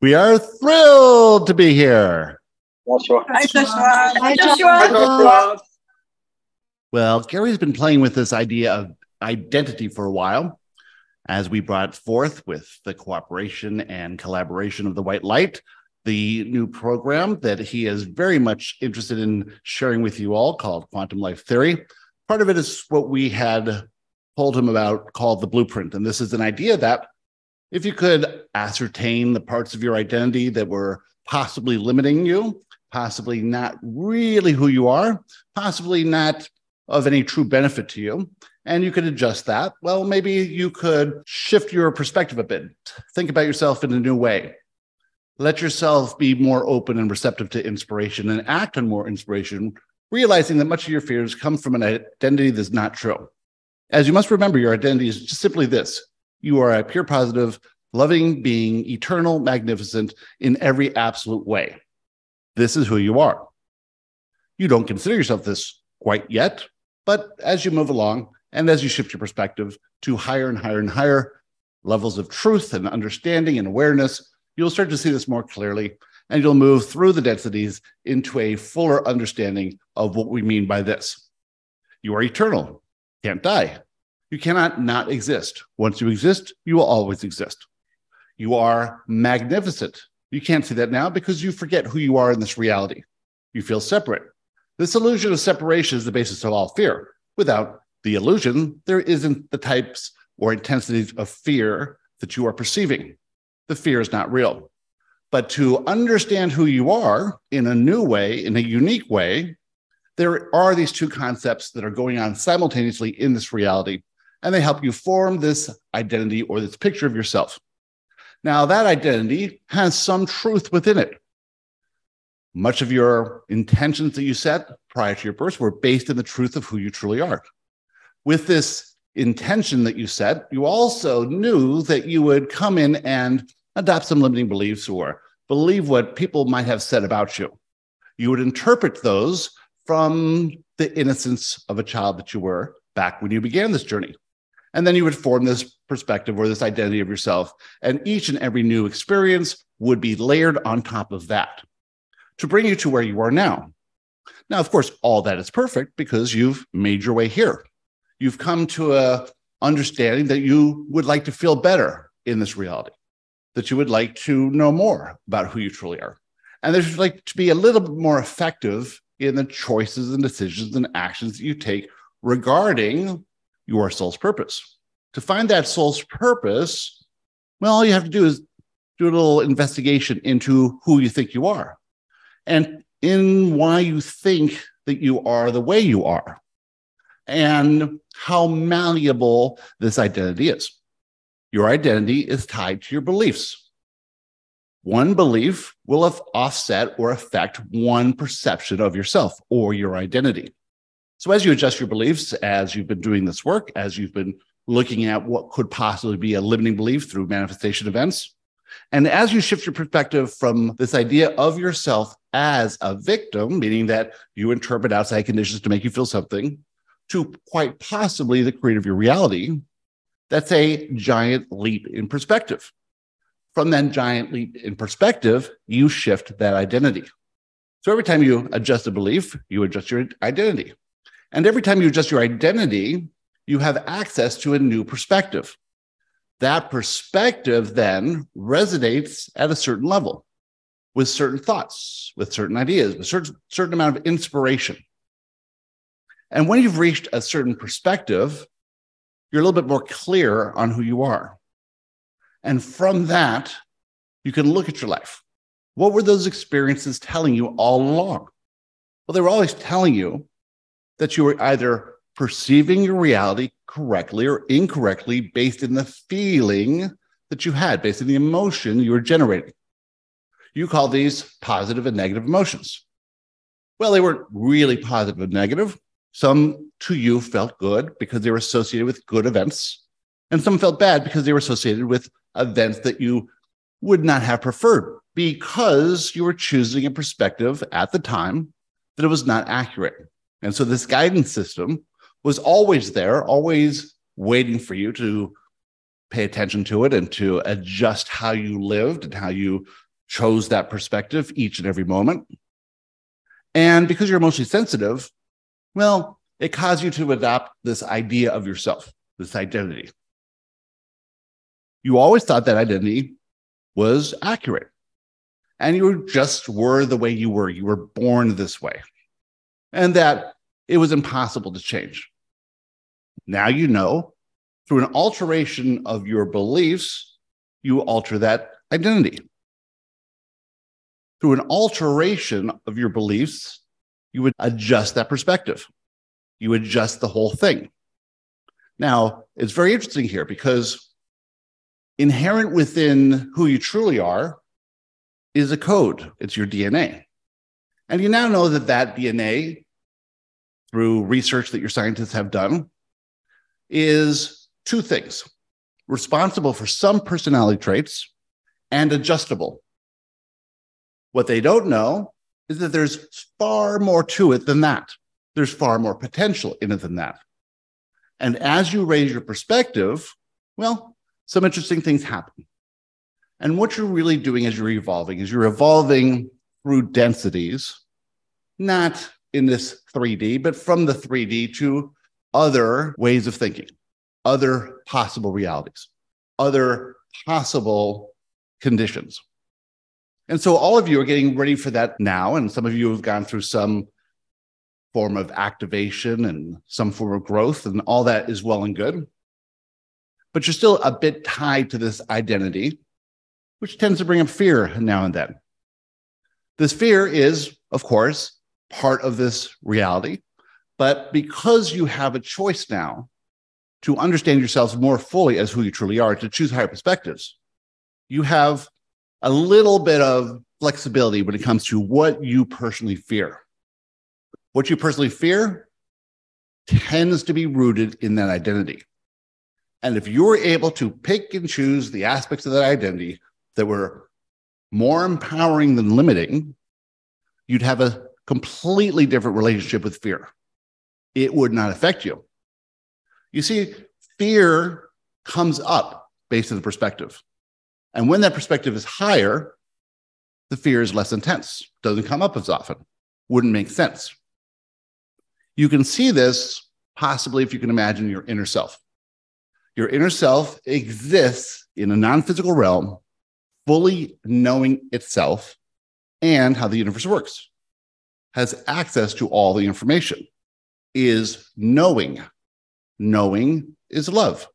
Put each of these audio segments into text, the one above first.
We are thrilled to be here. Joshua. Hi, Joshua. Hi, Joshua. Joshua. Well, Gary's been playing with this idea of identity for a while as we brought forth with the cooperation and collaboration of the White Light, the new program that he is very much interested in sharing with you all called Quantum Life Theory. Part of it is what we had told him about called the blueprint. And this is an idea that if you could ascertain the parts of your identity that were possibly limiting you, possibly not really who you are, possibly not of any true benefit to you, and you could adjust that, well, maybe you could shift your perspective a bit. Think about yourself in a new way. Let yourself be more open and receptive to inspiration and act on more inspiration, realizing that much of your fears come from an identity that's not true. As you must remember, your identity is just simply this you are a pure positive, loving being, eternal, magnificent in every absolute way. This is who you are. You don't consider yourself this quite yet, but as you move along and as you shift your perspective to higher and higher and higher levels of truth and understanding and awareness, you'll start to see this more clearly and you'll move through the densities into a fuller understanding of what we mean by this. You are eternal, can't die. You cannot not exist. Once you exist, you will always exist. You are magnificent. You can't see that now because you forget who you are in this reality. You feel separate. This illusion of separation is the basis of all fear. Without the illusion, there isn't the types or intensities of fear that you are perceiving. The fear is not real. But to understand who you are in a new way, in a unique way, there are these two concepts that are going on simultaneously in this reality and they help you form this identity or this picture of yourself. Now, that identity has some truth within it. Much of your intentions that you set prior to your birth were based in the truth of who you truly are. With this intention that you set, you also knew that you would come in and adopt some limiting beliefs or believe what people might have said about you. You would interpret those from the innocence of a child that you were back when you began this journey. And then you would form this perspective or this identity of yourself. And each and every new experience would be layered on top of that to bring you to where you are now. Now, of course, all that is perfect because you've made your way here. You've come to a understanding that you would like to feel better in this reality, that you would like to know more about who you truly are. And that you'd like to be a little bit more effective in the choices and decisions and actions that you take regarding your soul's purpose. To find that soul's purpose, well, all you have to do is do a little investigation into who you think you are and in why you think that you are the way you are and how malleable this identity is. Your identity is tied to your beliefs. One belief will offset or affect one perception of yourself or your identity. So, as you adjust your beliefs, as you've been doing this work, as you've been looking at what could possibly be a limiting belief through manifestation events, and as you shift your perspective from this idea of yourself as a victim, meaning that you interpret outside conditions to make you feel something, to quite possibly the creator of your reality, that's a giant leap in perspective. From that giant leap in perspective, you shift that identity. So every time you adjust a belief, you adjust your identity. And every time you adjust your identity, you have access to a new perspective. That perspective then resonates at a certain level with certain thoughts, with certain ideas, with certain, certain amount of inspiration. And when you've reached a certain perspective, you're a little bit more clear on who you are. And from that, you can look at your life. What were those experiences telling you all along? Well, they were always telling you that you were either perceiving your reality correctly or incorrectly based in the feeling that you had, based in the emotion you were generating. You call these positive and negative emotions. Well, they weren't really positive and negative. Some to you felt good because they were associated with good events, and some felt bad because they were associated with events that you would not have preferred because you were choosing a perspective at the time that it was not accurate. And so this guidance system was always there, always waiting for you to pay attention to it and to adjust how you lived and how you chose that perspective each and every moment. And because you're emotionally sensitive, well, it caused you to adopt this idea of yourself, this identity. You always thought that identity was accurate. And you just were the way you were. You were born this way. And that it was impossible to change. Now you know through an alteration of your beliefs, you alter that identity. Through an alteration of your beliefs, you would adjust that perspective. You adjust the whole thing. Now, it's very interesting here because inherent within who you truly are is a code, it's your DNA. And you now know that that DNA, through research that your scientists have done, is two things responsible for some personality traits and adjustable. What they don't know is that there's far more to it than that. There's far more potential in it than that. And as you raise your perspective, well, some interesting things happen. And what you're really doing as you're evolving is you're evolving through densities, not in this 3D, but from the 3D to other ways of thinking, other possible realities, other possible conditions. And so all of you are getting ready for that now. And some of you have gone through some form of activation and some form of growth, and all that is well and good. But you're still a bit tied to this identity, which tends to bring up fear now and then. This fear is, of course, part of this reality. But because you have a choice now to understand yourselves more fully as who you truly are, to choose higher perspectives, you have a little bit of flexibility when it comes to what you personally fear. What you personally fear tends to be rooted in that identity. And if you're able to pick and choose the aspects of that identity that were more empowering than limiting, you'd have a completely different relationship with fear. It would not affect you. You see, fear comes up based on the perspective. And when that perspective is higher, the fear is less intense, doesn't come up as often, wouldn't make sense. You can see this possibly if you can imagine your inner self. Your inner self exists in a non physical realm, fully knowing itself and how the universe works, has access to all the information, is knowing. Knowing is love.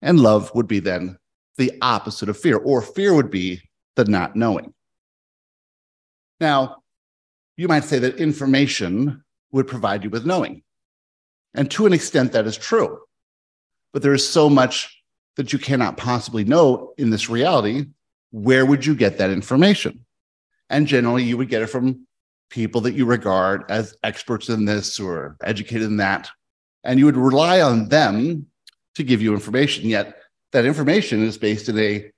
And love would be then the opposite of fear, or fear would be the not knowing. Now, you might say that information would provide you with knowing. And to an extent, that is true. But there is so much that you cannot possibly know in this reality. Where would you get that information? And generally, you would get it from people that you regard as experts in this or educated in that. And you would rely on them to give you information. Yet, that information is based in a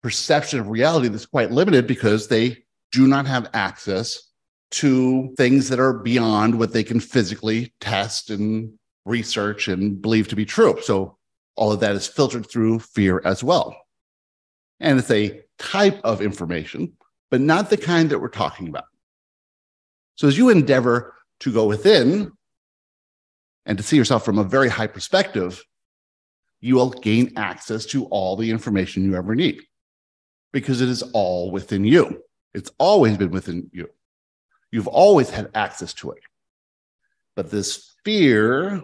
perception of reality that's quite limited because they do not have access to things that are beyond what they can physically test and research and believe to be true. So all of that is filtered through fear as well. And it's a type of information, but not the kind that we're talking about. So as you endeavor to go within and to see yourself from a very high perspective, you will gain access to all the information you ever need because it is all within you. It's always been within you. You've always had access to it. But this fear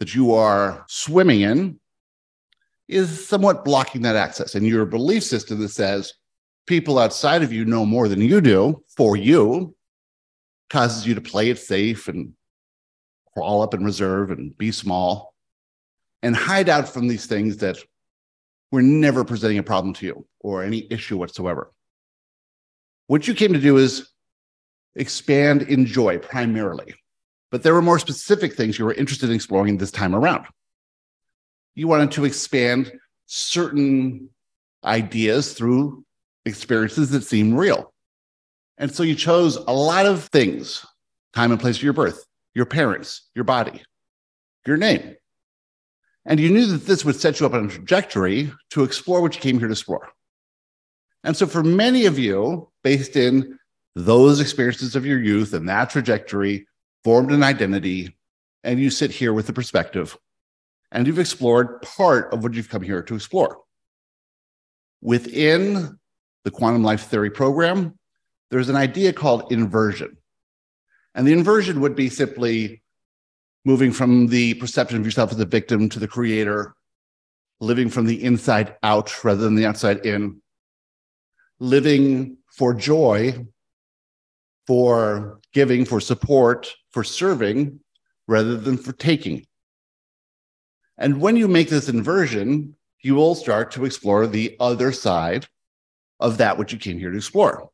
that you are swimming in is somewhat blocking that access. And your belief system that says people outside of you know more than you do for you causes you to play it safe and crawl up in reserve and be small and hide out from these things that were never presenting a problem to you or any issue whatsoever. What you came to do is expand in joy primarily, but there were more specific things you were interested in exploring this time around. You wanted to expand certain ideas through experiences that seem real. And so you chose a lot of things time and place of your birth, your parents, your body, your name, and you knew that this would set you up on a trajectory to explore what you came here to explore. And so for many of you, based in those experiences of your youth and that trajectory formed an identity. And you sit here with the perspective and you've explored part of what you've come here to explore. Within the quantum life theory program, there's an idea called inversion. And the inversion would be simply moving from the perception of yourself as a victim to the creator, living from the inside out rather than the outside in, living for joy, for giving, for support, for serving, rather than for taking. And when you make this inversion, you will start to explore the other side of that which you came here to explore.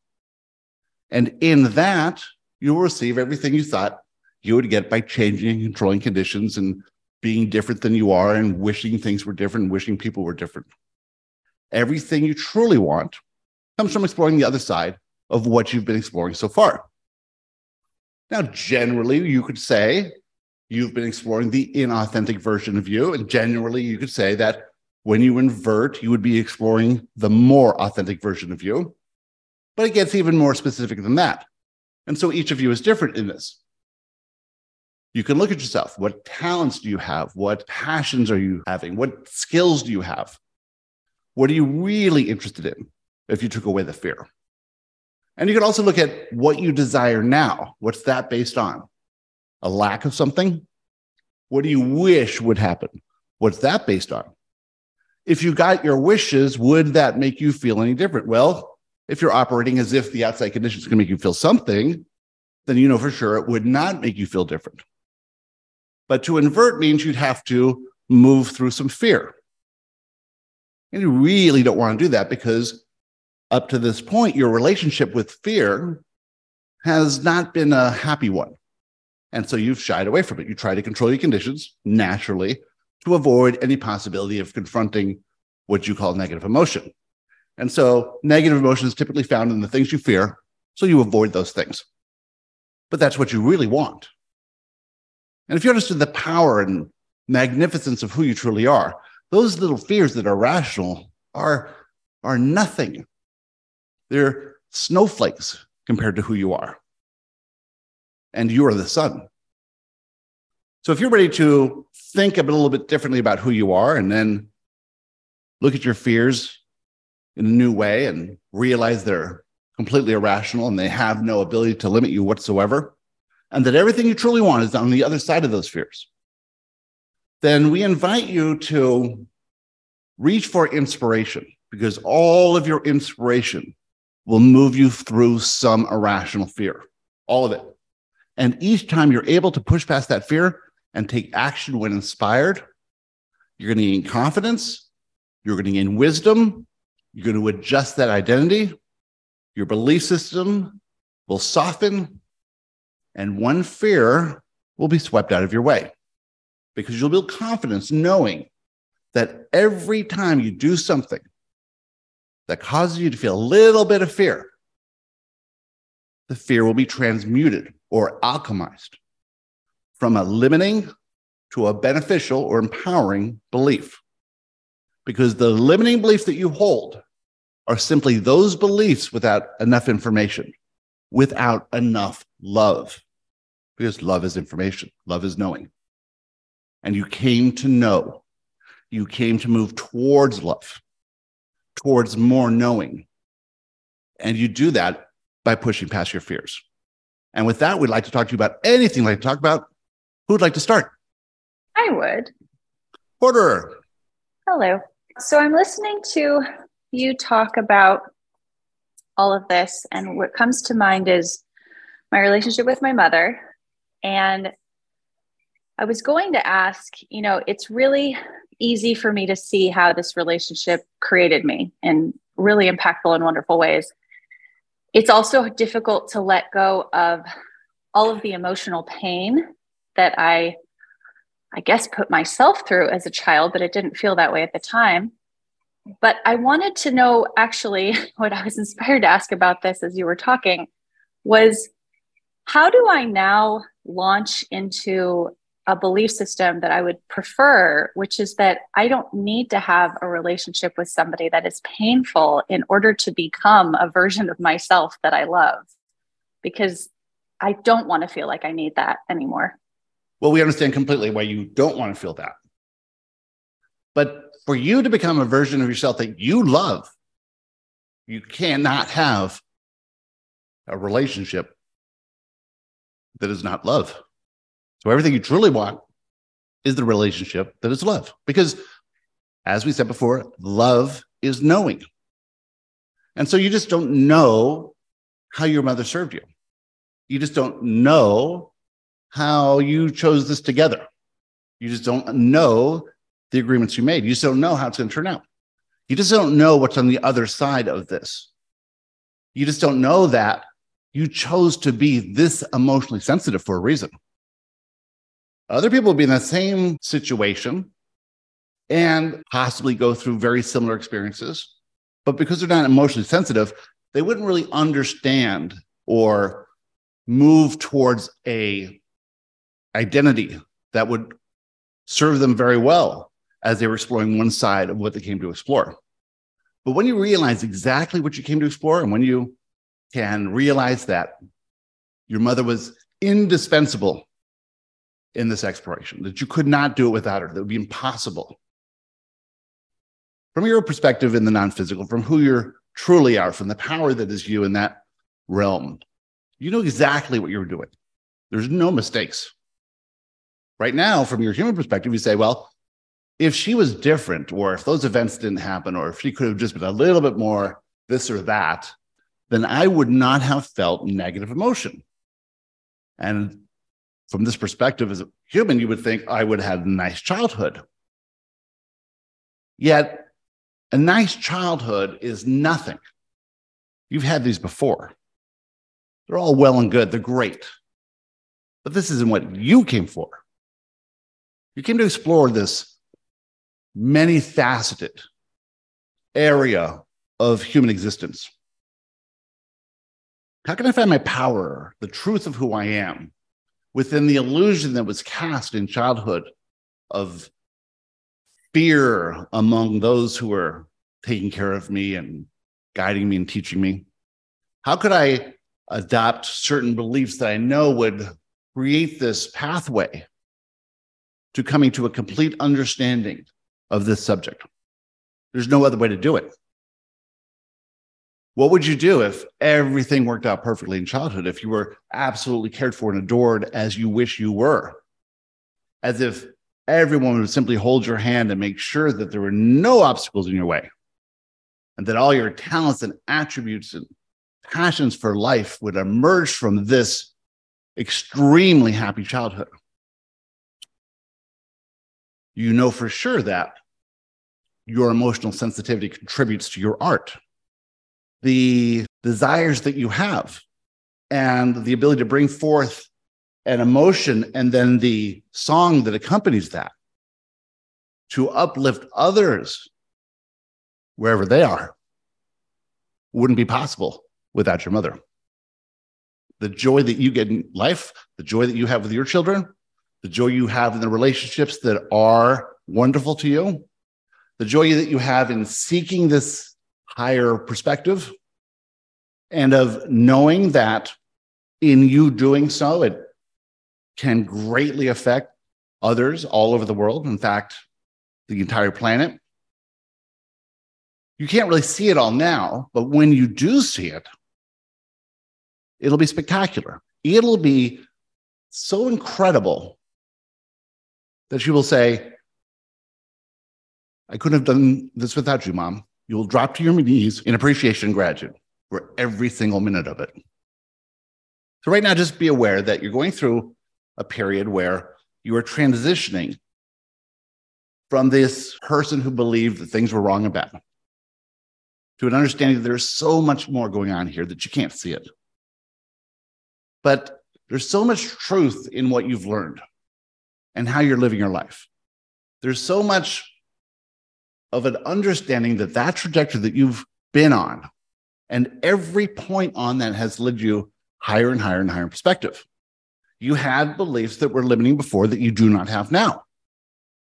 And in that, you will receive everything you thought you would get by changing and controlling conditions and being different than you are and wishing things were different, wishing people were different. Everything you truly want comes from exploring the other side of what you've been exploring so far. Now, generally, you could say you've been exploring the inauthentic version of you. And generally, you could say that when you invert, you would be exploring the more authentic version of you. But it gets even more specific than that. And so each of you is different in this. You can look at yourself. What talents do you have? What passions are you having? What skills do you have? What are you really interested in if you took away the fear? And you can also look at what you desire now. What's that based on? A lack of something? What do you wish would happen? What's that based on? If you got your wishes, would that make you feel any different? Well, if you're operating as if the outside conditions can make you feel something, then you know for sure it would not make you feel different. But to invert means you'd have to move through some fear. And you really don't want to do that because up to this point, your relationship with fear has not been a happy one. And so you've shied away from it. You try to control your conditions naturally to avoid any possibility of confronting what you call negative emotion. And so negative emotion is typically found in the things you fear. So you avoid those things. But that's what you really want. And if you understood the power and magnificence of who you truly are, those little fears that are rational are, are nothing. They're snowflakes compared to who you are. And you are the sun. So if you're ready to think a little bit differently about who you are and then look at your fears in a new way and realize they're completely irrational and they have no ability to limit you whatsoever, and that everything you truly want is on the other side of those fears, then we invite you to reach for inspiration because all of your inspiration will move you through some irrational fear, all of it. And each time you're able to push past that fear, and take action when inspired, you're going to gain confidence, you're going to gain wisdom, you're going to adjust that identity, your belief system will soften, and one fear will be swept out of your way. Because you'll build confidence knowing that every time you do something that causes you to feel a little bit of fear, the fear will be transmuted or alchemized from a limiting to a beneficial or empowering belief. Because the limiting beliefs that you hold are simply those beliefs without enough information, without enough love. Because love is information, love is knowing. And you came to know, you came to move towards love, towards more knowing. And you do that by pushing past your fears. And with that, we'd like to talk to you about anything you'd like to talk about who would like to start? I would. Porter. Hello. So I'm listening to you talk about all of this, and what comes to mind is my relationship with my mother. And I was going to ask, you know, it's really easy for me to see how this relationship created me in really impactful and wonderful ways. It's also difficult to let go of all of the emotional pain that I, I guess, put myself through as a child, but it didn't feel that way at the time. But I wanted to know actually what I was inspired to ask about this as you were talking was how do I now launch into a belief system that I would prefer, which is that I don't need to have a relationship with somebody that is painful in order to become a version of myself that I love, because I don't want to feel like I need that anymore. Well, we understand completely why you don't want to feel that. But for you to become a version of yourself that you love, you cannot have a relationship that is not love. So everything you truly want is the relationship that is love. Because as we said before, love is knowing. And so you just don't know how your mother served you. You just don't know how you chose this together. You just don't know the agreements you made. You just don't know how it's going to turn out. You just don't know what's on the other side of this. You just don't know that you chose to be this emotionally sensitive for a reason. Other people will be in the same situation and possibly go through very similar experiences. But because they're not emotionally sensitive, they wouldn't really understand or move towards a identity that would serve them very well as they were exploring one side of what they came to explore. But when you realize exactly what you came to explore, and when you can realize that your mother was indispensable in this exploration, that you could not do it without her, that would be impossible. From your perspective in the non physical, from who you truly are, from the power that is you in that realm, you know exactly what you're doing. There's no mistakes. Right now, from your human perspective, you say, well, if she was different, or if those events didn't happen, or if she could have just been a little bit more this or that, then I would not have felt negative emotion. And from this perspective, as a human, you would think I would have a nice childhood. Yet, a nice childhood is nothing. You've had these before. They're all well and good, they're great. But this isn't what you came for. You came to explore this many faceted area of human existence. How can I find my power, the truth of who I am, within the illusion that was cast in childhood of fear among those who were taking care of me and guiding me and teaching me? How could I adopt certain beliefs that I know would create this pathway to coming to a complete understanding of this subject? There's no other way to do it. What would you do if everything worked out perfectly in childhood? If you were absolutely cared for and adored as you wish you were? As if everyone would simply hold your hand and make sure that there were no obstacles in your way and that all your talents and attributes and passions for life would emerge from this extremely happy childhood. You know for sure that your emotional sensitivity contributes to your art the desires that you have and the ability to bring forth an emotion and then the song that accompanies that to uplift others wherever they are wouldn't be possible without your mother. The joy that you get in life, the joy that you have with your children, the joy you have in the relationships that are wonderful to you, the joy that you have in seeking this higher perspective and of knowing that in you doing so, it can greatly affect others all over the world. In fact, the entire planet. You can't really see it all now, but when you do see it, it'll be spectacular. It'll be so incredible that you will say, I couldn't have done this without you, mom you'll drop to your knees in appreciation and gratitude for every single minute of it. So, right now, just be aware that you're going through a period where you are transitioning from this person who believed that things were wrong and bad to an understanding that there's so much more going on here that you can't see it. But there's so much truth in what you've learned and how you're living your life. There's so much of an understanding that that trajectory that you've been on and every point on that has led you higher and higher and higher in perspective. You had beliefs that were limiting before that you do not have now.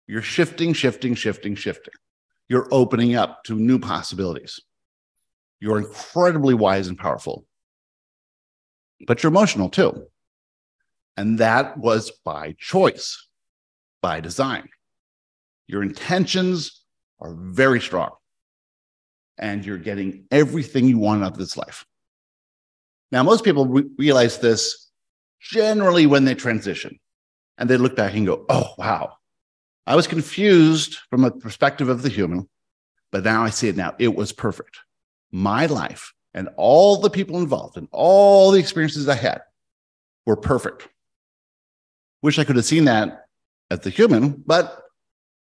You're shifting, shifting, shifting, shifting. You're opening up to new possibilities. You're incredibly wise and powerful, but you're emotional too. And that was by choice, by design. Your intentions are very strong, and you're getting everything you want out of this life. Now, most people re- realize this generally when they transition and they look back and go, oh, wow, I was confused from a perspective of the human, but now I see it now. It was perfect. My life and all the people involved and all the experiences I had were perfect. Wish I could have seen that as the human, but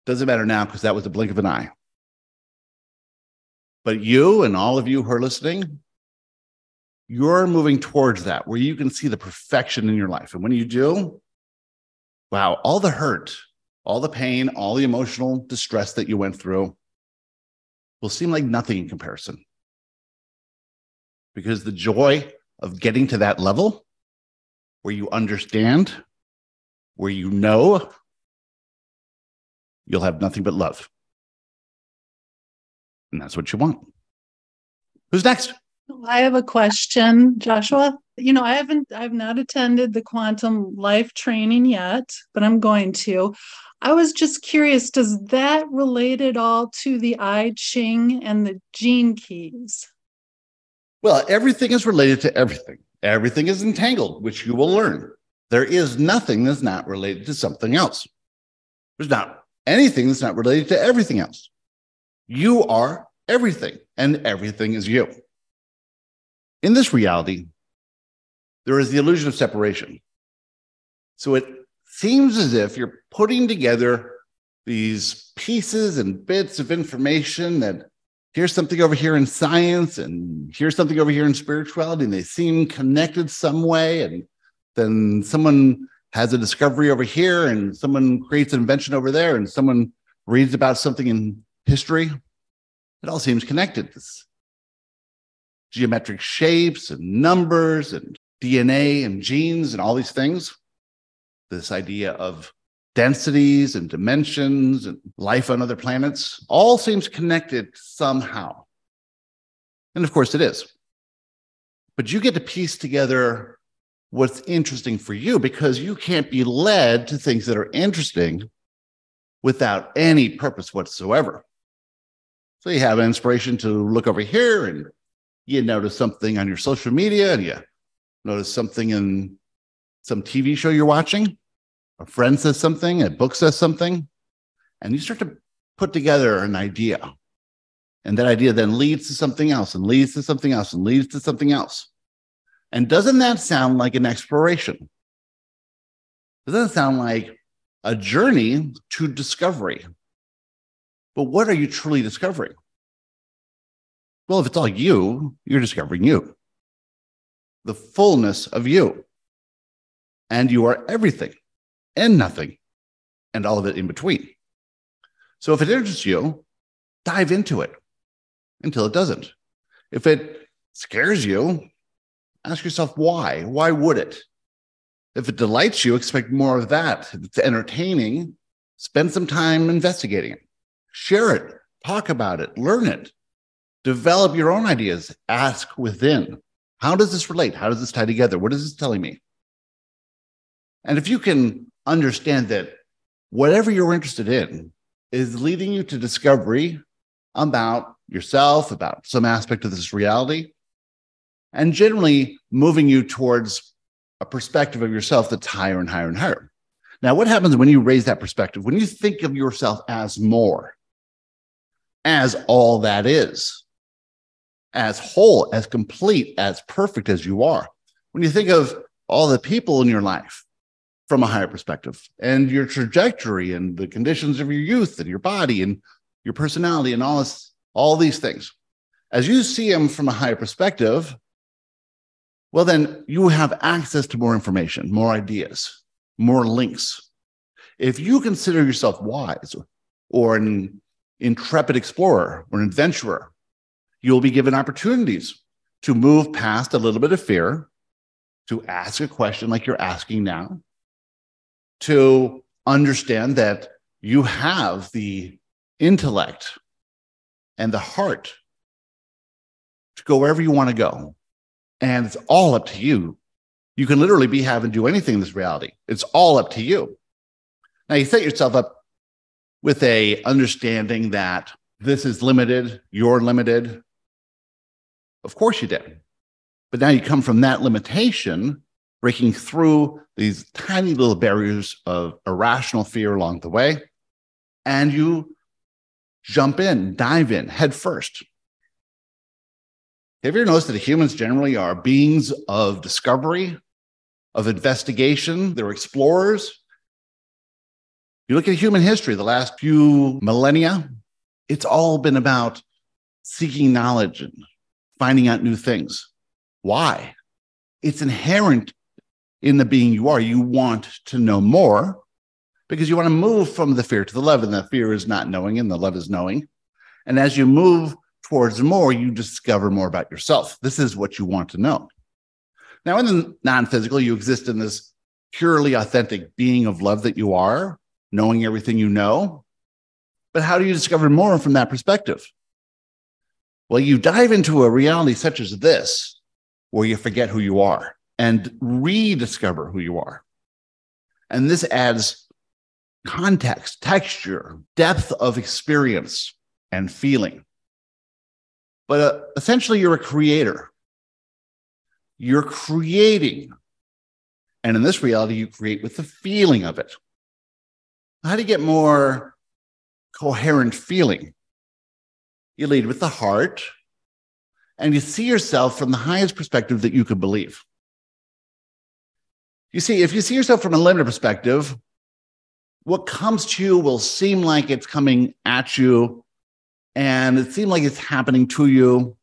doesn't matter now because that was a blink of an eye. But you and all of you who are listening, you're moving towards that where you can see the perfection in your life. And when you do, wow, all the hurt, all the pain, all the emotional distress that you went through will seem like nothing in comparison. Because the joy of getting to that level where you understand, where you know, you'll have nothing but love. And that's what you want. Who's next? I have a question, Joshua. You know, I haven't, I've not attended the quantum life training yet, but I'm going to. I was just curious, does that relate at all to the I Ching and the gene keys? Well, everything is related to everything. Everything is entangled, which you will learn. There is nothing that's not related to something else. There's not anything that's not related to everything else. You are everything, and everything is you. In this reality, there is the illusion of separation. So it seems as if you're putting together these pieces and bits of information that here's something over here in science and here's something over here in spirituality, and they seem connected some way. And then someone has a discovery over here, and someone creates an invention over there, and someone reads about something in history. It all seems connected. This geometric shapes and numbers and DNA and genes and all these things. This idea of densities and dimensions and life on other planets all seems connected somehow. And of course, it is. But you get to piece together what's interesting for you because you can't be led to things that are interesting without any purpose whatsoever. So you have inspiration to look over here and you notice something on your social media and you notice something in some TV show you're watching, a friend says something, a book says something, and you start to put together an idea. And that idea then leads to something else and leads to something else and leads to something else. And doesn't that sound like an exploration? Doesn't that sound like a journey to discovery? But what are you truly discovering? Well, if it's all you, you're discovering you, the fullness of you. And you are everything and nothing and all of it in between. So if it interests you, dive into it until it doesn't. If it scares you, ask yourself why. Why would it? If it delights you, expect more of that. If it's entertaining, spend some time investigating it, share it, talk about it, learn it. Develop your own ideas. Ask within. How does this relate? How does this tie together? What is this telling me? And if you can understand that whatever you're interested in is leading you to discovery about yourself, about some aspect of this reality, and generally moving you towards a perspective of yourself that's higher and higher and higher. Now, what happens when you raise that perspective? When you think of yourself as more, as all that is, as whole, as complete, as perfect as you are. When you think of all the people in your life from a higher perspective and your trajectory and the conditions of your youth and your body and your personality and all this, all these things, as you see them from a higher perspective, well, then you have access to more information, more ideas, more links. If you consider yourself wise or an intrepid explorer or an adventurer, you'll be given opportunities to move past a little bit of fear to ask a question like you're asking now, to understand that you have the intellect and the heart to go wherever you want to go. And it's all up to you. You can literally be having do anything in this reality. It's all up to you. Now you set yourself up with a understanding that this is limited, you're limited. Of course you did. But now you come from that limitation, breaking through these tiny little barriers of irrational fear along the way, and you jump in, dive in head first. Have you ever noticed that humans generally are beings of discovery, of investigation? They're explorers. You look at human history, the last few millennia, it's all been about seeking knowledge and finding out new things. Why? It's inherent in the being you are. You want to know more because you want to move from the fear to the love, and the fear is not knowing, and the love is knowing. And as you move towards more, you discover more about yourself. This is what you want to know. Now, in the non physical, you exist in this purely authentic being of love that you are, knowing everything you know. But how do you discover more from that perspective? Well, you dive into a reality such as this, where you forget who you are and rediscover who you are. And this adds context, texture, depth of experience, and feeling. But uh, essentially, you're a creator. You're creating. And in this reality, you create with the feeling of it. How do you get more coherent feeling? You lead with the heart and you see yourself from the highest perspective that you could believe. You see, if you see yourself from a limited perspective, what comes to you will seem like it's coming at you, and it seems like it's happening to you,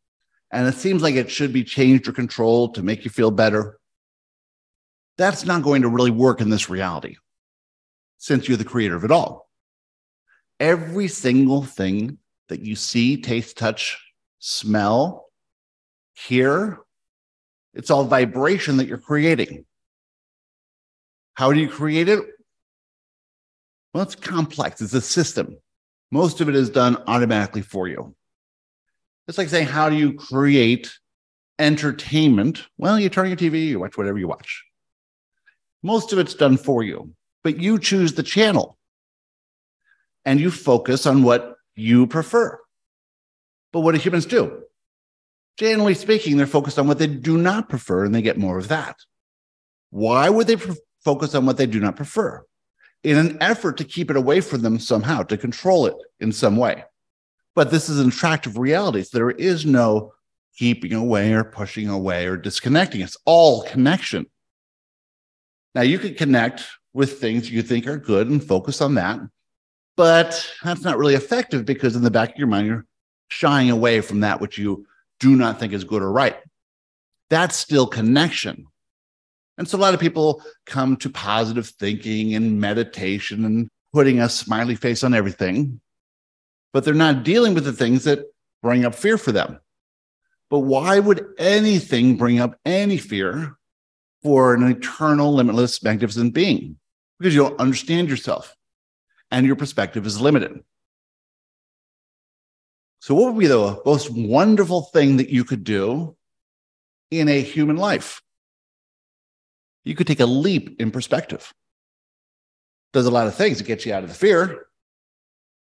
and it seems like it should be changed or controlled to make you feel better. That's not going to really work in this reality since you're the creator of it all. Every single thing that you see, taste, touch, smell, hear, it's all vibration that you're creating. How do you create it? Well, it's complex, it's a system. Most of it is done automatically for you. It's like saying, how do you create entertainment? Well, you turn your TV, you watch whatever you watch. Most of it's done for you, but you choose the channel and you focus on what you prefer. But what do humans do? Generally speaking, they're focused on what they do not prefer and they get more of that. Why would they pre- focus on what they do not prefer? In an effort to keep it away from them somehow, to control it in some way. But this is an attractive reality. So there is no keeping away or pushing away or disconnecting. It's all connection. Now, you can connect with things you think are good and focus on that. But that's not really effective because in the back of your mind, you're shying away from that which you do not think is good or right. That's still connection. And so a lot of people come to positive thinking and meditation and putting a smiley face on everything, but they're not dealing with the things that bring up fear for them. But why would anything bring up any fear for an eternal, limitless, magnificent being? Because you don't understand yourself and your perspective is limited. So, what would be the most wonderful thing that you could do in a human life? You could take a leap in perspective. Does a lot of things. It gets you out of the fear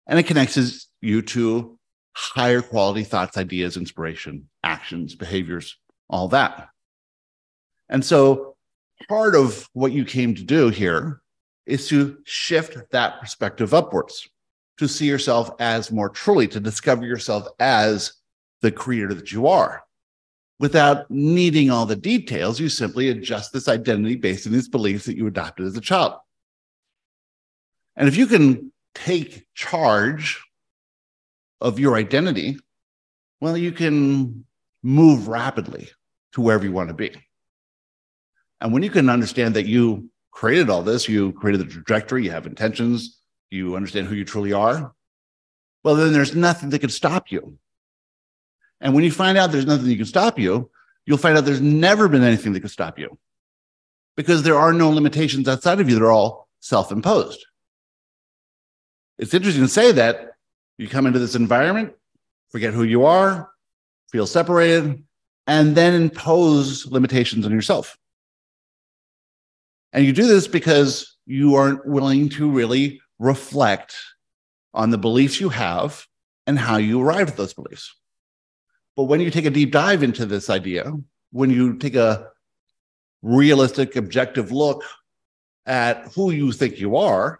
and it connects you to higher quality thoughts, ideas, inspiration, actions, behaviors, all that. And so, part of what you came to do here is to shift that perspective upwards, to see yourself as more truly, to discover yourself as the creator that you are. Without needing all the details, you simply adjust this identity based on these beliefs that you adopted as a child. And if you can take charge of your identity, well, you can move rapidly to wherever you want to be. And when you can understand that you created all this, you created the trajectory, you have intentions, you understand who you truly are, well, then there's nothing that can stop you. And when you find out there's nothing that can stop you, you'll find out there's never been anything that could stop you. because there are no limitations outside of you. They're all self imposed. It's interesting to say that you come into this environment, forget who you are, feel separated, and then impose limitations on yourself. And you do this because you aren't willing to really reflect on the beliefs you have and how you arrived at those beliefs. But when you take a deep dive into this idea, when you take a realistic, objective look at who you think you are,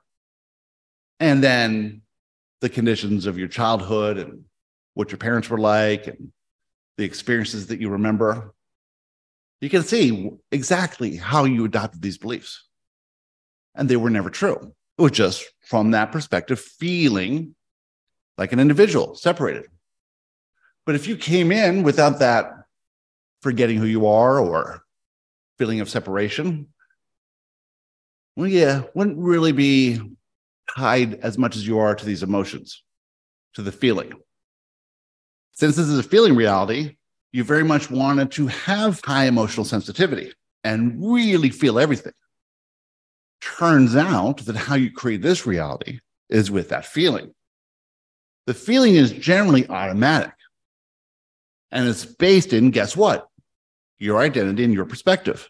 and then the conditions of your childhood and what your parents were like and the experiences that you remember, you can see exactly how you adopted these beliefs. And they were never true. It was just from that perspective, feeling like an individual, separated. But if you came in without that forgetting who you are or feeling of separation, well, yeah, wouldn't really be tied as much as you are to these emotions, to the feeling. Since this is a feeling reality, you very much wanted to have high emotional sensitivity and really feel everything. Turns out that how you create this reality is with that feeling. The feeling is generally automatic and it's based in, guess what? Your identity and your perspective.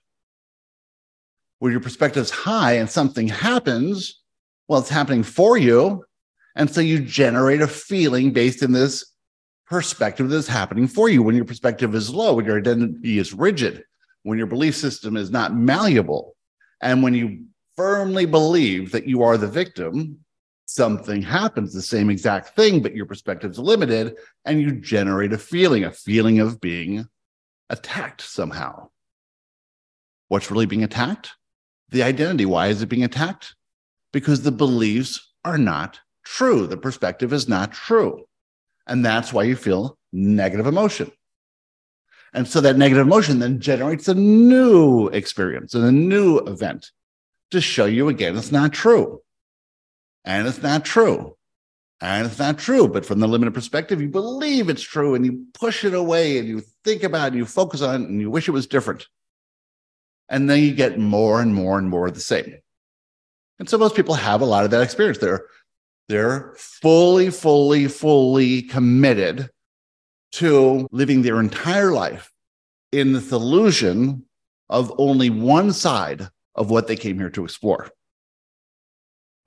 Where your perspective is high and something happens, well, it's happening for you. And so you generate a feeling based in this perspective that's happening for you. When your perspective is low, when your identity is rigid, when your belief system is not malleable, and when you firmly believe that you are the victim, something happens, the same exact thing, but your perspective is limited, and you generate a feeling, a feeling of being attacked somehow. What's really being attacked? The identity. Why is it being attacked? Because the beliefs are not true. The perspective is not true. And that's why you feel negative emotion. And so that negative emotion then generates a new experience and a new event to show you again it's not true. And it's not true. And it's not true. But from the limited perspective, you believe it's true and you push it away and you think about it, you focus on it and you wish it was different. And then you get more and more and more of the same. And so most people have a lot of that experience. They're they're fully, fully, fully committed to living their entire life in the illusion of only one side of what they came here to explore.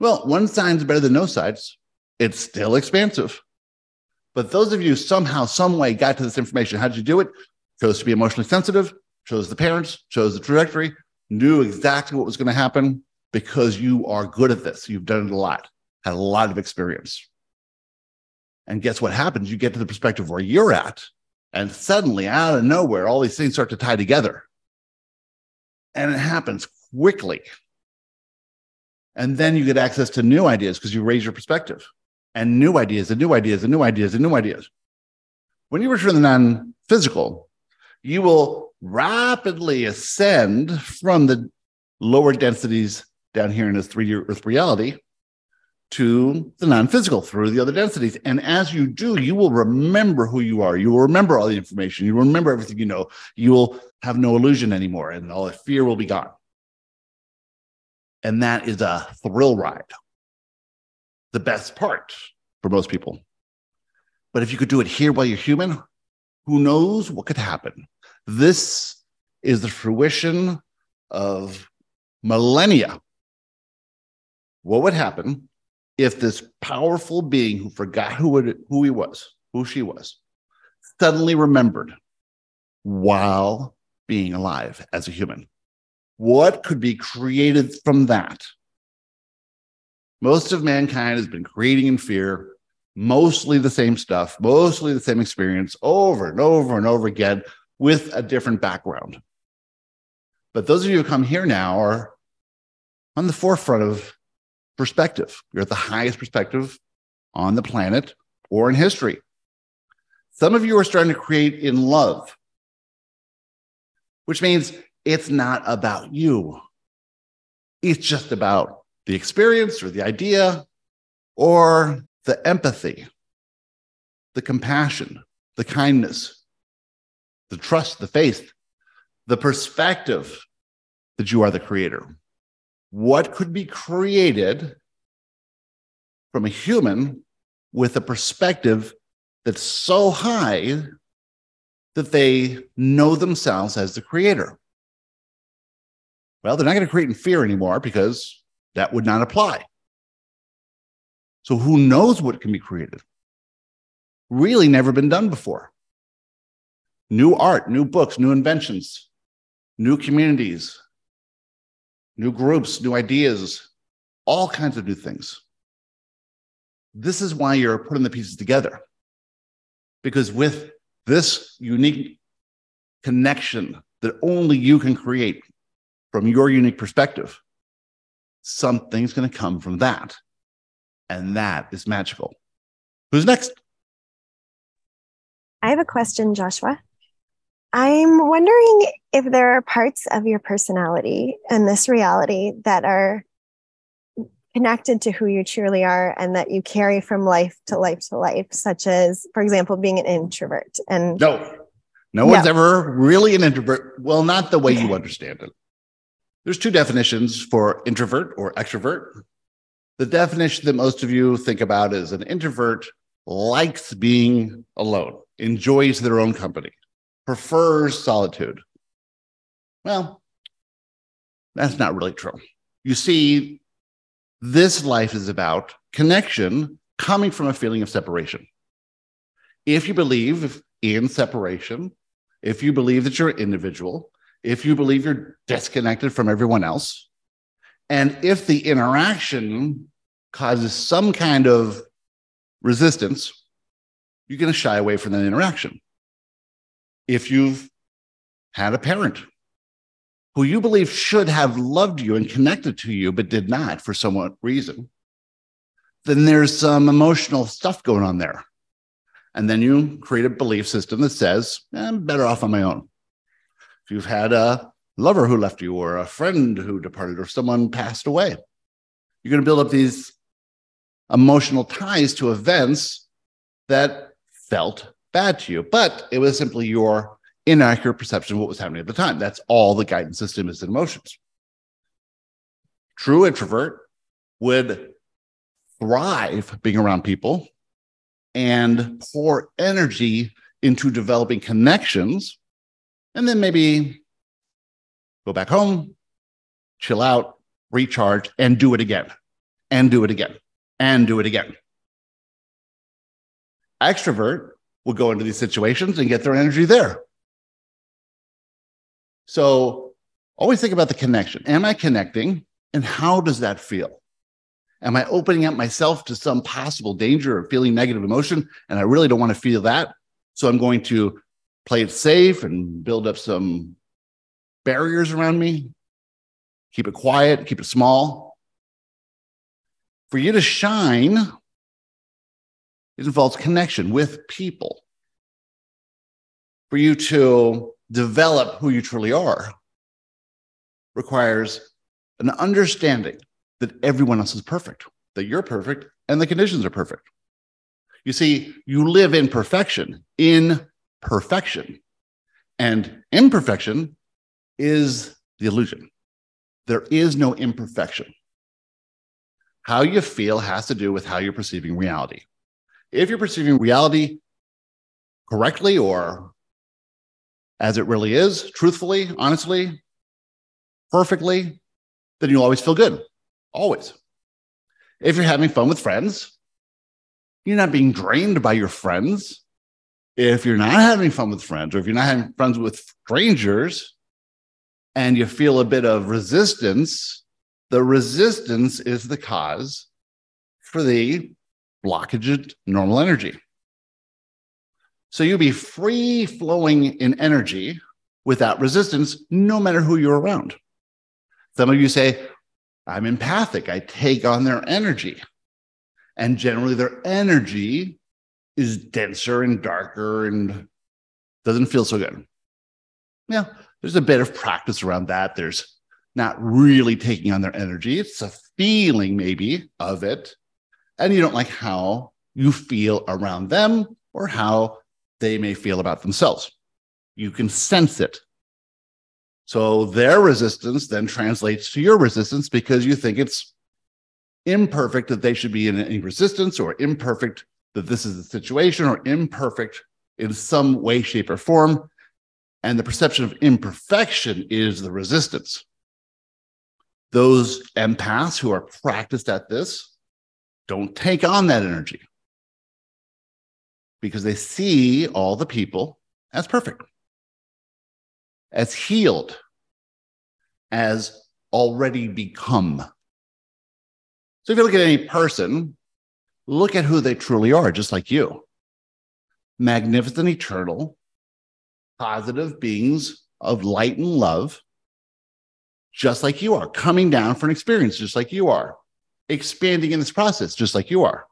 Well, one side's better than no sides. It's still expansive. But those of you somehow, some way got to this information. How did you do it? Chose to be emotionally sensitive, chose the parents, chose the trajectory, knew exactly what was going to happen because you are good at this. You've done it a lot had a lot of experience. And guess what happens? You get to the perspective where you're at, and suddenly, out of nowhere, all these things start to tie together. And it happens quickly. And then you get access to new ideas because you raise your perspective and new ideas and new ideas and new ideas and new ideas. When you return the non physical, you will rapidly ascend from the lower densities down here in this 3D Earth reality to the non physical through the other densities. And as you do, you will remember who you are. You will remember all the information. You will remember everything you know. You will have no illusion anymore, and all the fear will be gone. And that is a thrill ride. The best part for most people. But if you could do it here while you're human, who knows what could happen? This is the fruition of millennia. What would happen if this powerful being who forgot who, it, who he was, who she was, suddenly remembered while being alive as a human. What could be created from that? Most of mankind has been creating in fear, mostly the same stuff, mostly the same experience over and over and over again with a different background. But those of you who come here now are on the forefront of perspective. You're at the highest perspective on the planet or in history. Some of you are starting to create in love, which means it's not about you. It's just about the experience or the idea or the empathy, the compassion, the kindness, the trust, the faith, the perspective that you are the creator. What could be created from a human with a perspective that's so high that they know themselves as the creator? Well, they're not going to create in fear anymore because that would not apply. So, who knows what can be created? Really never been done before. New art, new books, new inventions, new communities, new groups, new ideas, all kinds of new things. This is why you're putting the pieces together. Because with this unique connection that only you can create from your unique perspective, something's going to come from that. And that is magical. Who's next? I have a question, Joshua. I'm wondering if there are parts of your personality and this reality that are connected to who you truly are and that you carry from life to life to life, such as, for example, being an introvert. And no, no, no. one's ever really an introvert. Well, not the way you understand it. There's two definitions for introvert or extrovert. The definition that most of you think about is an introvert likes being alone, enjoys their own company, prefers solitude. Well, that's not really true. You see, this life is about connection coming from a feeling of separation. If you believe in separation, if you believe that you're an individual, if you believe you're disconnected from everyone else, and if the interaction causes some kind of resistance, you're going to shy away from that interaction. If you've had a parent who you believe should have loved you and connected to you, but did not for some reason, then there's some emotional stuff going on there. And then you create a belief system that says, I'm better off on my own. You've had a lover who left you, or a friend who departed, or someone passed away, you're going to build up these emotional ties to events that felt bad to you, but it was simply your inaccurate perception of what was happening at the time. That's all the guidance system is in emotions. True introvert would thrive being around people and pour energy into developing connections, and then maybe go back home, chill out, recharge, and do it again, and do it again, and do it again. Extrovert will go into these situations and get their energy there. So always think about the connection. Am I connecting? And how does that feel? Am I opening up myself to some possible danger or feeling negative emotion? And I really don't want to feel that. So I'm going to play it safe and build up some barriers around me, keep it quiet, keep it small. For you to shine, it involves connection with people. For you to develop who you truly are requires an understanding that everyone else is perfect, that you're perfect, and the conditions are perfect. You see, you live in perfection, in perfection. And imperfection is the illusion. There is no imperfection. How you feel has to do with how you're perceiving reality. If you're perceiving reality correctly or as it really is, truthfully, honestly, perfectly, then you'll always feel good. Always. If you're having fun with friends, you're not being drained by your friends. If you're not having fun with friends, or if you're not having friends with strangers, and you feel a bit of resistance, the resistance is the cause for the blockage of normal energy. So you'll be free flowing in energy without resistance, no matter who you're around. Some of you say, I'm empathic, I take on their energy. And generally, their energy is denser and darker and doesn't feel so good. Yeah, there's a bit of practice around that. There's not really taking on their energy, it's a feeling maybe of it. And you don't like how you feel around them or how they may feel about themselves. You can sense it. So their resistance then translates to your resistance because you think it's imperfect that they should be in any resistance or imperfect that this is the situation or imperfect in some way, shape, or form. And the perception of imperfection is the resistance. Those empaths who are practiced at this don't take on that energy because they see all the people as perfect, as healed, as already become. So if you look at any person, look at who they truly are, just like you magnificent, eternal, positive beings of light and love, just like you are, coming down for an experience, just like you are, expanding in this process, just like you are,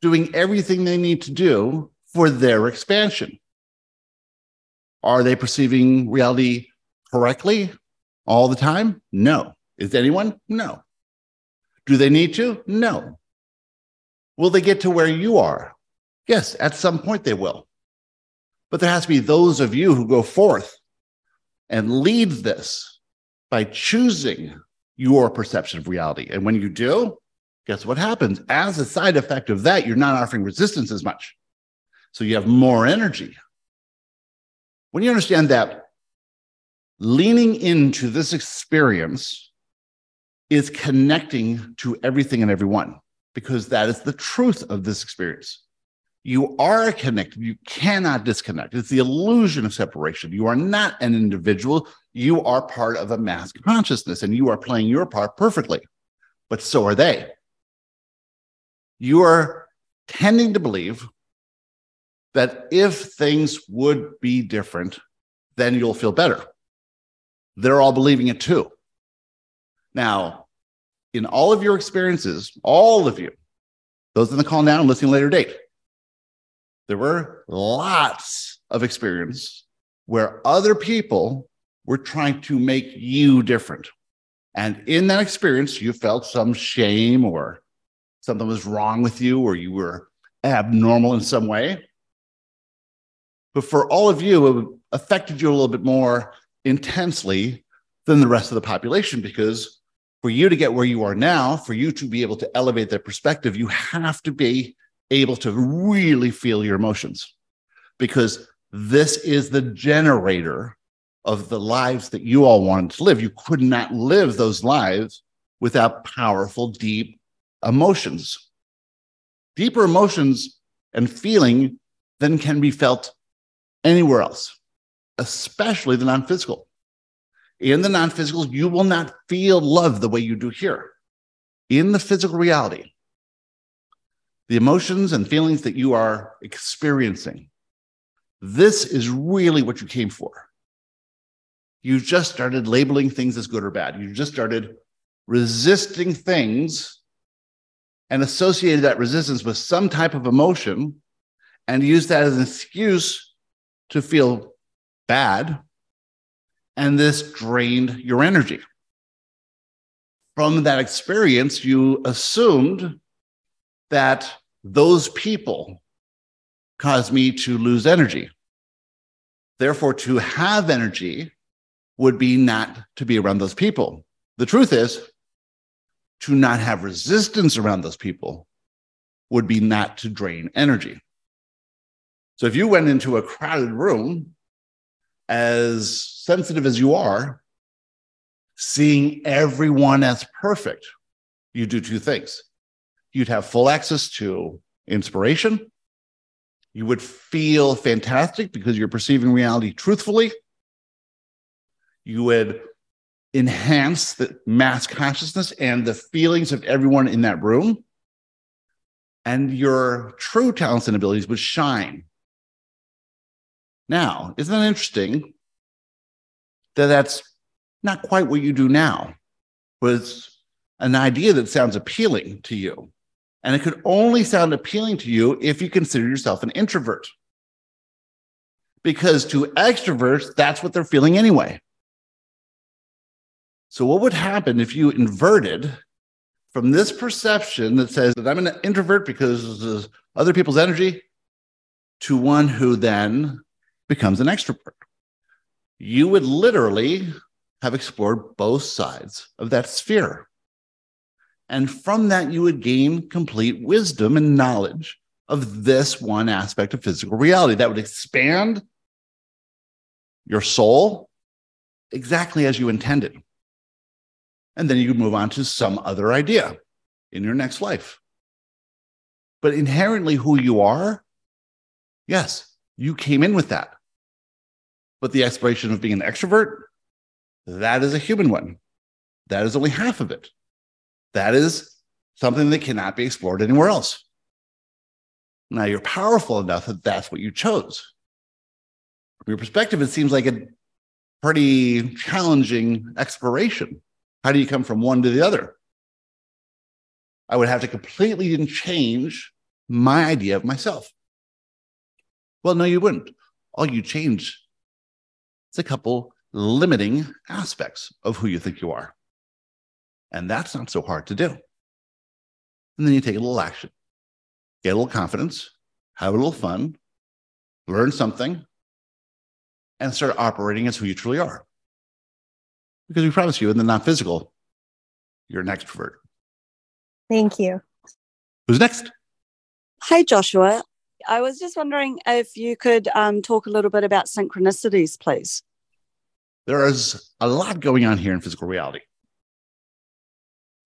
doing everything they need to do for their expansion. Are they perceiving reality correctly all the time? No. Is anyone? No. Do they need to? No. Will they get to where you are? Yes, at some point they will. But there has to be those of you who go forth and lead this by choosing your perception of reality. And when you do, guess what happens? As a side effect of that, you're not offering resistance as much. So you have more energy. When you understand that leaning into this experience is connecting to everything and everyone, because that is the truth of this experience. You are connected. You cannot disconnect. It's the illusion of separation. You are not an individual. You are part of a mass consciousness and you are playing your part perfectly, but so are they. You are tending to believe that if things would be different, then you'll feel better. They're all believing it too. Now, in all of your experiences, all of you, those in the call now and listening later date, there were lots of experience where other people were trying to make you different. And in that experience, you felt some shame or something was wrong with you or you were abnormal in some way. But for all of you, it affected you a little bit more intensely than the rest of the population because for you to get where you are now, for you to be able to elevate that perspective, you have to be able to really feel your emotions because this is the generator of the lives that you all wanted to live. You could not live those lives without powerful, deep emotions. Deeper emotions and feeling than can be felt anywhere else, especially the non physical. In the non physical, you will not feel love the way you do here. In the physical reality, the emotions and feelings that you are experiencing, this is really what you came for. You just started labeling things as good or bad. You just started resisting things and associated that resistance with some type of emotion and used that as an excuse to feel bad. And this drained your energy. From that experience, you assumed that those people caused me to lose energy. Therefore, to have energy would be not to be around those people. The truth is, to not have resistance around those people would be not to drain energy. So if you went into a crowded room, as sensitive as you are, seeing everyone as perfect, you do two things you'd have full access to inspiration. You would feel fantastic because you're perceiving reality truthfully. You would enhance the mass consciousness and the feelings of everyone in that room. And your true talents and abilities would shine. Now, isn't that interesting that that's not quite what you do now? Was an idea that sounds appealing to you. And it could only sound appealing to you if you consider yourself an introvert. Because to extroverts, that's what they're feeling anyway. So, what would happen if you inverted from this perception that says that I'm an introvert because of other people's energy to one who then becomes an extrovert? you would literally have explored both sides of that sphere. And from that, you would gain complete wisdom and knowledge of this one aspect of physical reality that would expand your soul exactly as you intended. And then you could move on to some other idea in your next life. But inherently, who you are, yes, you came in with that. But the exploration of being an extrovert, that is a human one. That is only half of it. That is something that cannot be explored anywhere else. Now you're powerful enough that that's what you chose. From your perspective, it seems like a pretty challenging exploration. How do you come from one to the other? I would have to completely change my idea of myself. Well, no, you wouldn't. All you change is a couple limiting aspects of who you think you are. And that's not so hard to do. And then you take a little action, get a little confidence, have a little fun, learn something, and start operating as who you truly are. Because we promise you, in the non physical, you're an extrovert. Thank you. Who's next? Hi, Joshua. I was just wondering if you could um, talk a little bit about synchronicities, please. There is a lot going on here in physical reality.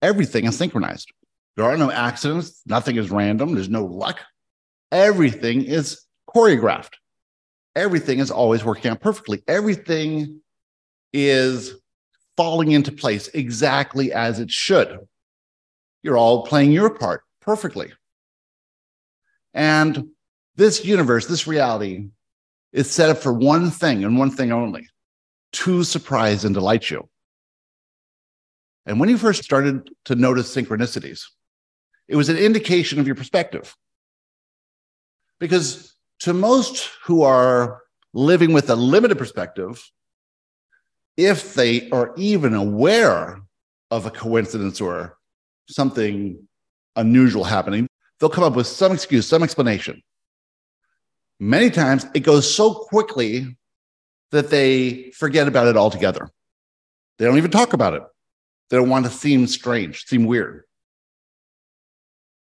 Everything is synchronized. There are no accidents, nothing is random, there's no luck. Everything is choreographed. Everything is always working out perfectly. Everything is falling into place exactly as it should. You're all playing your part perfectly. And this universe, this reality, is set up for one thing and one thing only to surprise and delight you. And when you first started to notice synchronicities, it was an indication of your perspective. Because to most who are living with a limited perspective, if they are even aware of a coincidence or something unusual happening, they'll come up with some excuse, some explanation. Many times it goes so quickly that they forget about it altogether. They don't even talk about it. They don't want to seem strange, seem weird.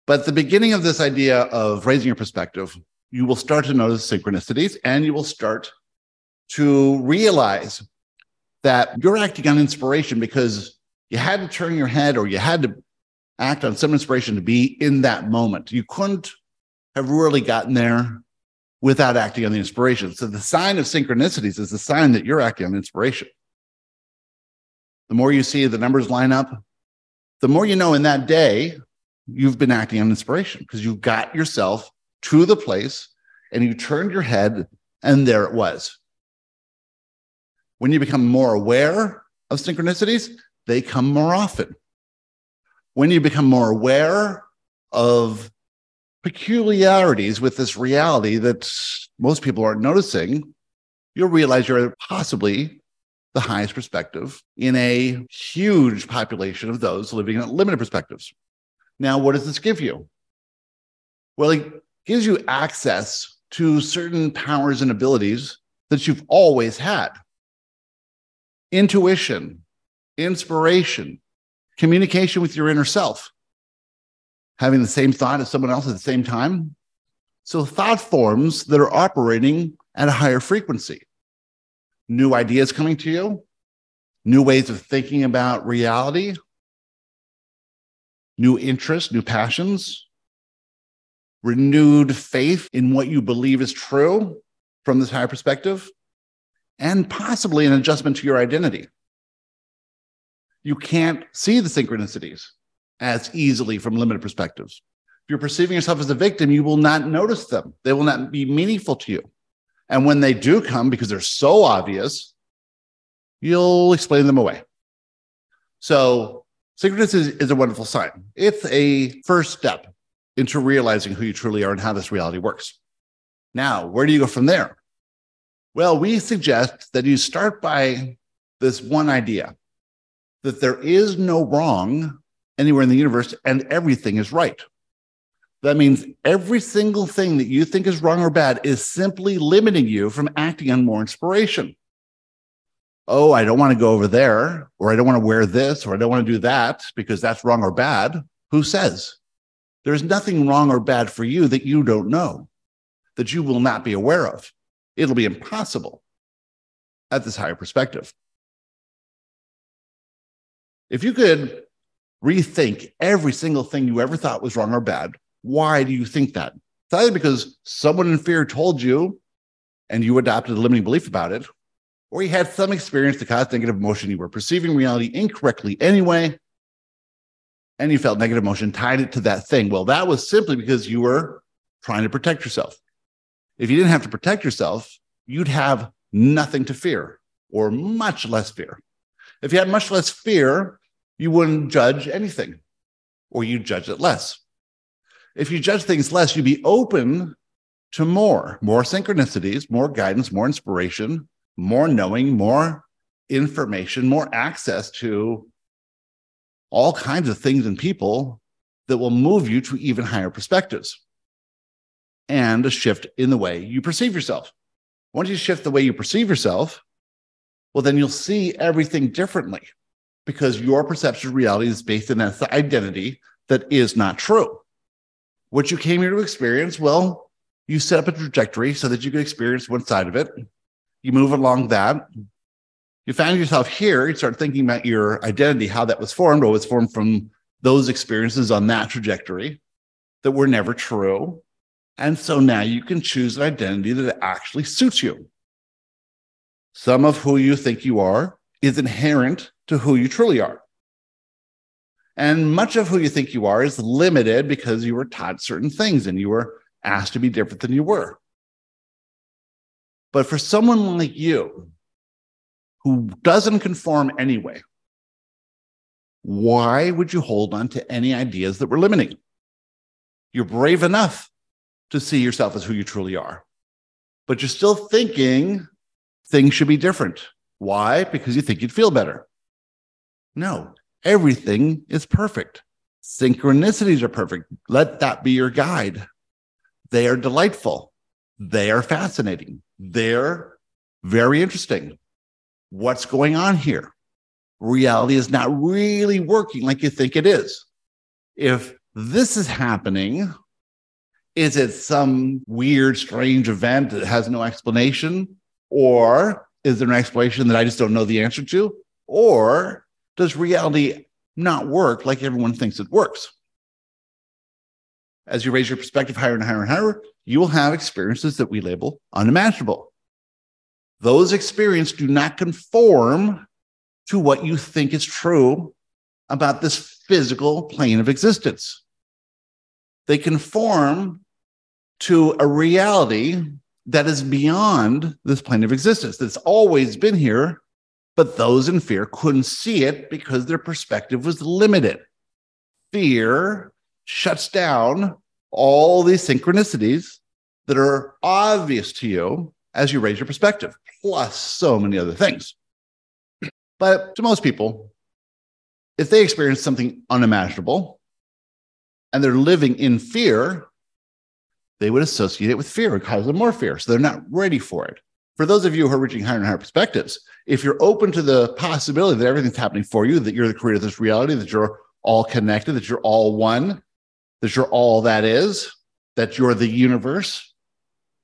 But the beginning of this idea of raising your perspective, you will start to notice synchronicities and you will start to realize that you're acting on inspiration because you had to turn your head or you had to act on some inspiration to be in that moment. You couldn't have really gotten there without acting on the inspiration. So the sign of synchronicities is the sign that you're acting on inspiration. The more you see the numbers line up, the more you know in that day you've been acting on inspiration because you've got yourself to the place and you turned your head and there it was. When you become more aware of synchronicities, they come more often. When you become more aware of peculiarities with this reality that most people aren't noticing, you'll realize you're possibly the highest perspective in a huge population of those living in limited perspectives. Now, what does this give you? Well, it gives you access to certain powers and abilities that you've always had intuition, inspiration, communication with your inner self having the same thought as someone else at the same time. So, thought forms that are operating at a higher frequency, new ideas coming to you, new ways of thinking about reality, new interests, new passions, renewed faith in what you believe is true from this higher perspective, and possibly an adjustment to your identity. You can't see the synchronicities as easily from limited perspectives. If you're perceiving yourself as a victim, you will not notice them. They will not be meaningful to you. And when they do come, because they're so obvious, you'll explain them away. So, synchronicity is a wonderful sign. It's a first step into realizing who you truly are and how this reality works. Now, where do you go from there? Well, we suggest that you start by this one idea that there is no wrong anywhere in the universe and everything is right. That means every single thing that you think is wrong or bad is simply limiting you from acting on more inspiration. oh, I don't want to go over there, or I don't want to wear this, or I don't want to do that because that's wrong or bad, who says? There's nothing wrong or bad for you that you don't know, that you will not be aware of. It'll be impossible at this higher perspective. If you could rethink every single thing you ever thought was wrong or bad, why do you think that? It's either because someone in fear told you and you adopted a limiting belief about it, or you had some experience that caused negative emotion. You were perceiving reality incorrectly anyway, and you felt negative emotion, tied it to that thing. Well, that was simply because you were trying to protect yourself. If you didn't have to protect yourself, you'd have nothing to fear or much less fear. If you had much less fear, you wouldn't judge anything or you judge it less. If you judge things less, you'd be open to more, more synchronicities, more guidance, more inspiration, more knowing, more information, more access to all kinds of things and people that will move you to even higher perspectives and a shift in the way you perceive yourself. Once you shift the way you perceive yourself, well, then you'll see everything differently because your perception of reality is based in that identity that is not true. What you came here to experience, well, you set up a trajectory so that you could experience one side of it. You move along that. You find yourself here, you start thinking about your identity, how that was formed, or was formed from those experiences on that trajectory that were never true. And so now you can choose an identity that actually suits you. Some of who you think you are is inherent to who you truly are. And much of who you think you are is limited because you were taught certain things and you were asked to be different than you were. But for someone like you who doesn't conform anyway, why would you hold on to any ideas that were limiting? You're brave enough to see yourself as who you truly are, but you're still thinking things should be different. Why? Because you think you'd feel better. No, everything is perfect. Synchronicities are perfect. Let that be your guide. They are delightful. They are fascinating. They're very interesting. What's going on here? Reality is not really working like you think it is. If this is happening, is it some weird, strange event that has no explanation? Or is there an explanation that I just don't know the answer to? Or does reality not work like everyone thinks it works? As you raise your perspective higher and higher and higher, you will have experiences that we label unimaginable. Those experiences do not conform to what you think is true about this physical plane of existence. They conform to a reality that is beyond this plane of existence, that's always been here, but those in fear couldn't see it because their perspective was limited. Fear shuts down all these synchronicities that are obvious to you as you raise your perspective, plus so many other things. But to most people, if they experience something unimaginable and they're living in fear, they would associate it with fear and cause them more fear. So they're not ready for it. For those of you who are reaching higher and higher perspectives, if you're open to the possibility that everything's happening for you, that you're the creator of this reality, that you're all connected, that you're all one, that you're all that is, that you're the universe,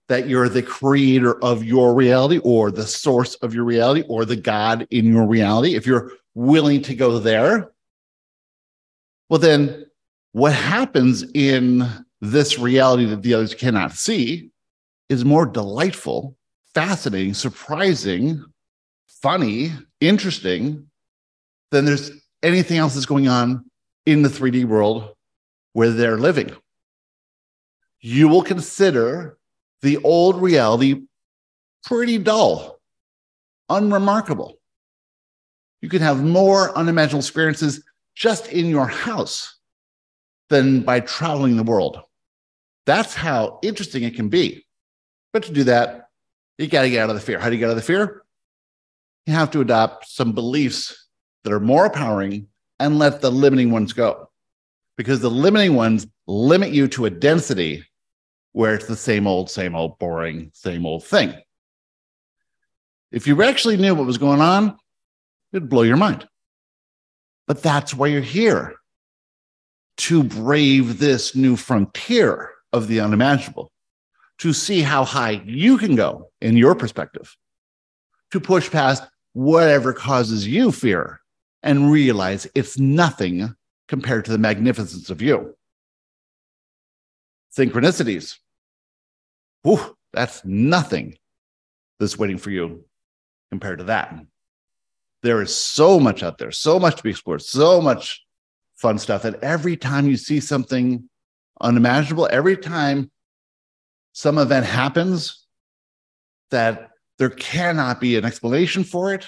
that you're the creator of your reality or the source of your reality or the God in your reality, if you're willing to go there, well, then what happens in this reality that the others cannot see is more delightful, fascinating, surprising, funny, interesting than there's anything else that's going on in the 3D world where they're living. You will consider the old reality pretty dull, unremarkable. You can have more unimaginable experiences just in your house than by traveling the world. That's how interesting it can be. But to do that, you got to get out of the fear. How do you get out of the fear? You have to adopt some beliefs that are more empowering and let the limiting ones go. Because the limiting ones limit you to a density where it's the same old, same old, boring, same old thing. If you actually knew what was going on, it'd blow your mind. But that's why you're here to brave this new frontier of the unimaginable, to see how high you can go in your perspective, to push past whatever causes you fear and realize it's nothing compared to the magnificence of you. Synchronicities. Whew, that's nothing that's waiting for you compared to that. There is so much out there, so much to be explored, so much fun stuff that every time you see something unimaginable, every time some event happens that there cannot be an explanation for it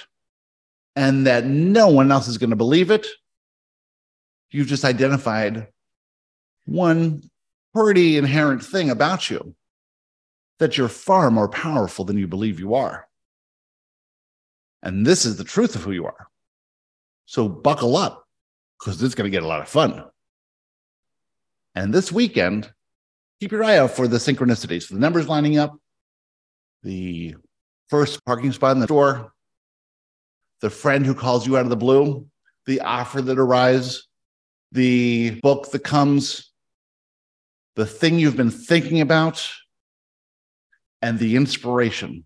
and that no one else is going to believe it, you've just identified one pretty inherent thing about you that you're far more powerful than you believe you are. And this is the truth of who you are. So buckle up because it's going to get a lot of fun. And this weekend, keep your eye out for the synchronicities, the numbers lining up, the first parking spot in the store, the friend who calls you out of the blue, the offer that arrives, the book that comes, the thing you've been thinking about, and the inspiration.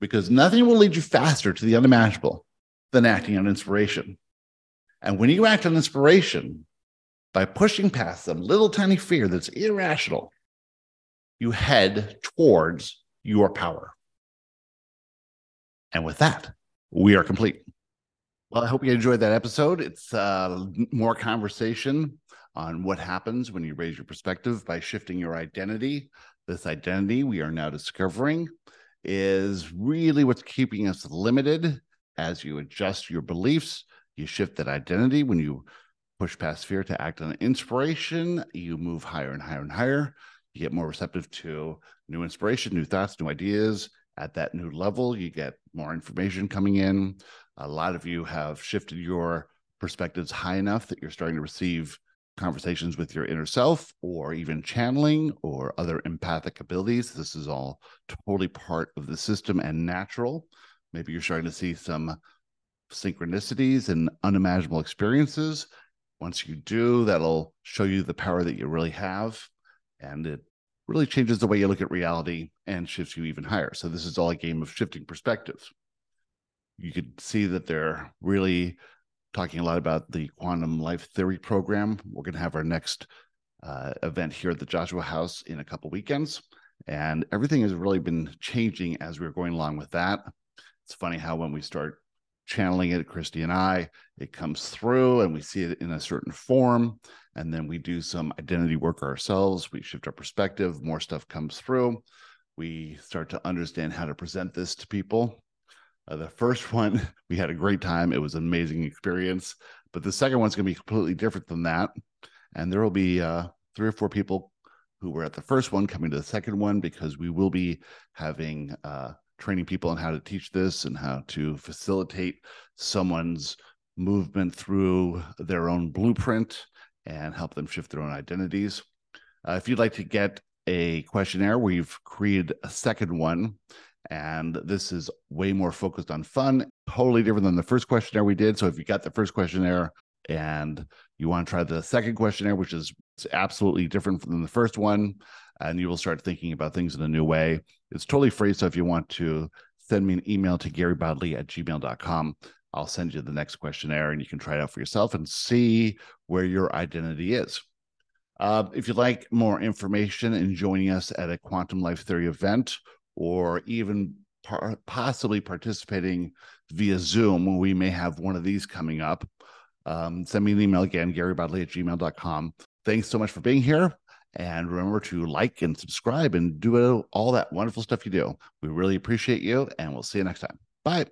Because nothing will lead you faster to the unimaginable than acting on inspiration. And when you act on inspiration by pushing past some little tiny fear that's irrational, you head towards your power. And with that, we are complete. Well, I hope you enjoyed that episode. It's uh, more conversation on what happens when you raise your perspective by shifting your identity. This identity we are now discovering is really what's keeping us limited as you adjust your beliefs you shift that identity when you push past fear to act on inspiration. You move higher and higher and higher. You get more receptive to new inspiration, new thoughts, new ideas. At that new level, you get more information coming in. A lot of you have shifted your perspectives high enough that you're starting to receive conversations with your inner self or even channeling or other empathic abilities. This is all totally part of the system and natural. Maybe you're starting to see some synchronicities and unimaginable experiences. Once you do, that'll show you the power that you really have. And it really changes the way you look at reality and shifts you even higher. So, this is all a game of shifting perspectives. You could see that they're really talking a lot about the quantum life theory program. We're going to have our next uh, event here at the Joshua House in a couple weekends. And everything has really been changing as we're going along with that. It's funny how when we start channeling it, Christy and I, it comes through and we see it in a certain form. And then we do some identity work ourselves. We shift our perspective, more stuff comes through. We start to understand how to present this to people. Uh, the first one, we had a great time. It was an amazing experience. But the second one's going to be completely different than that. And there will be uh, three or four people who were at the first one coming to the second one because we will be having uh, training people on how to teach this and how to facilitate someone's movement through their own blueprint and help them shift their own identities. Uh, if you'd like to get a questionnaire, we've created a second one, and this is way more focused on fun, totally different than the first questionnaire we did. So if you got the first questionnaire and you want to try the second questionnaire, which is absolutely different than the first one, and you will start thinking about things in a new way. It's totally free. So if you want to send me an email to garybodley at gmail.com, I'll send you the next questionnaire and you can try it out for yourself and see where your identity is. Uh, if you'd like more information and joining us at a quantum life theory event or even par- possibly participating via Zoom, we may have one of these coming up. Um, send me an email again, garybodley at gmail.com. Thanks so much for being here. And remember to like and subscribe and do all that wonderful stuff you do. We really appreciate you, and we'll see you next time. Bye.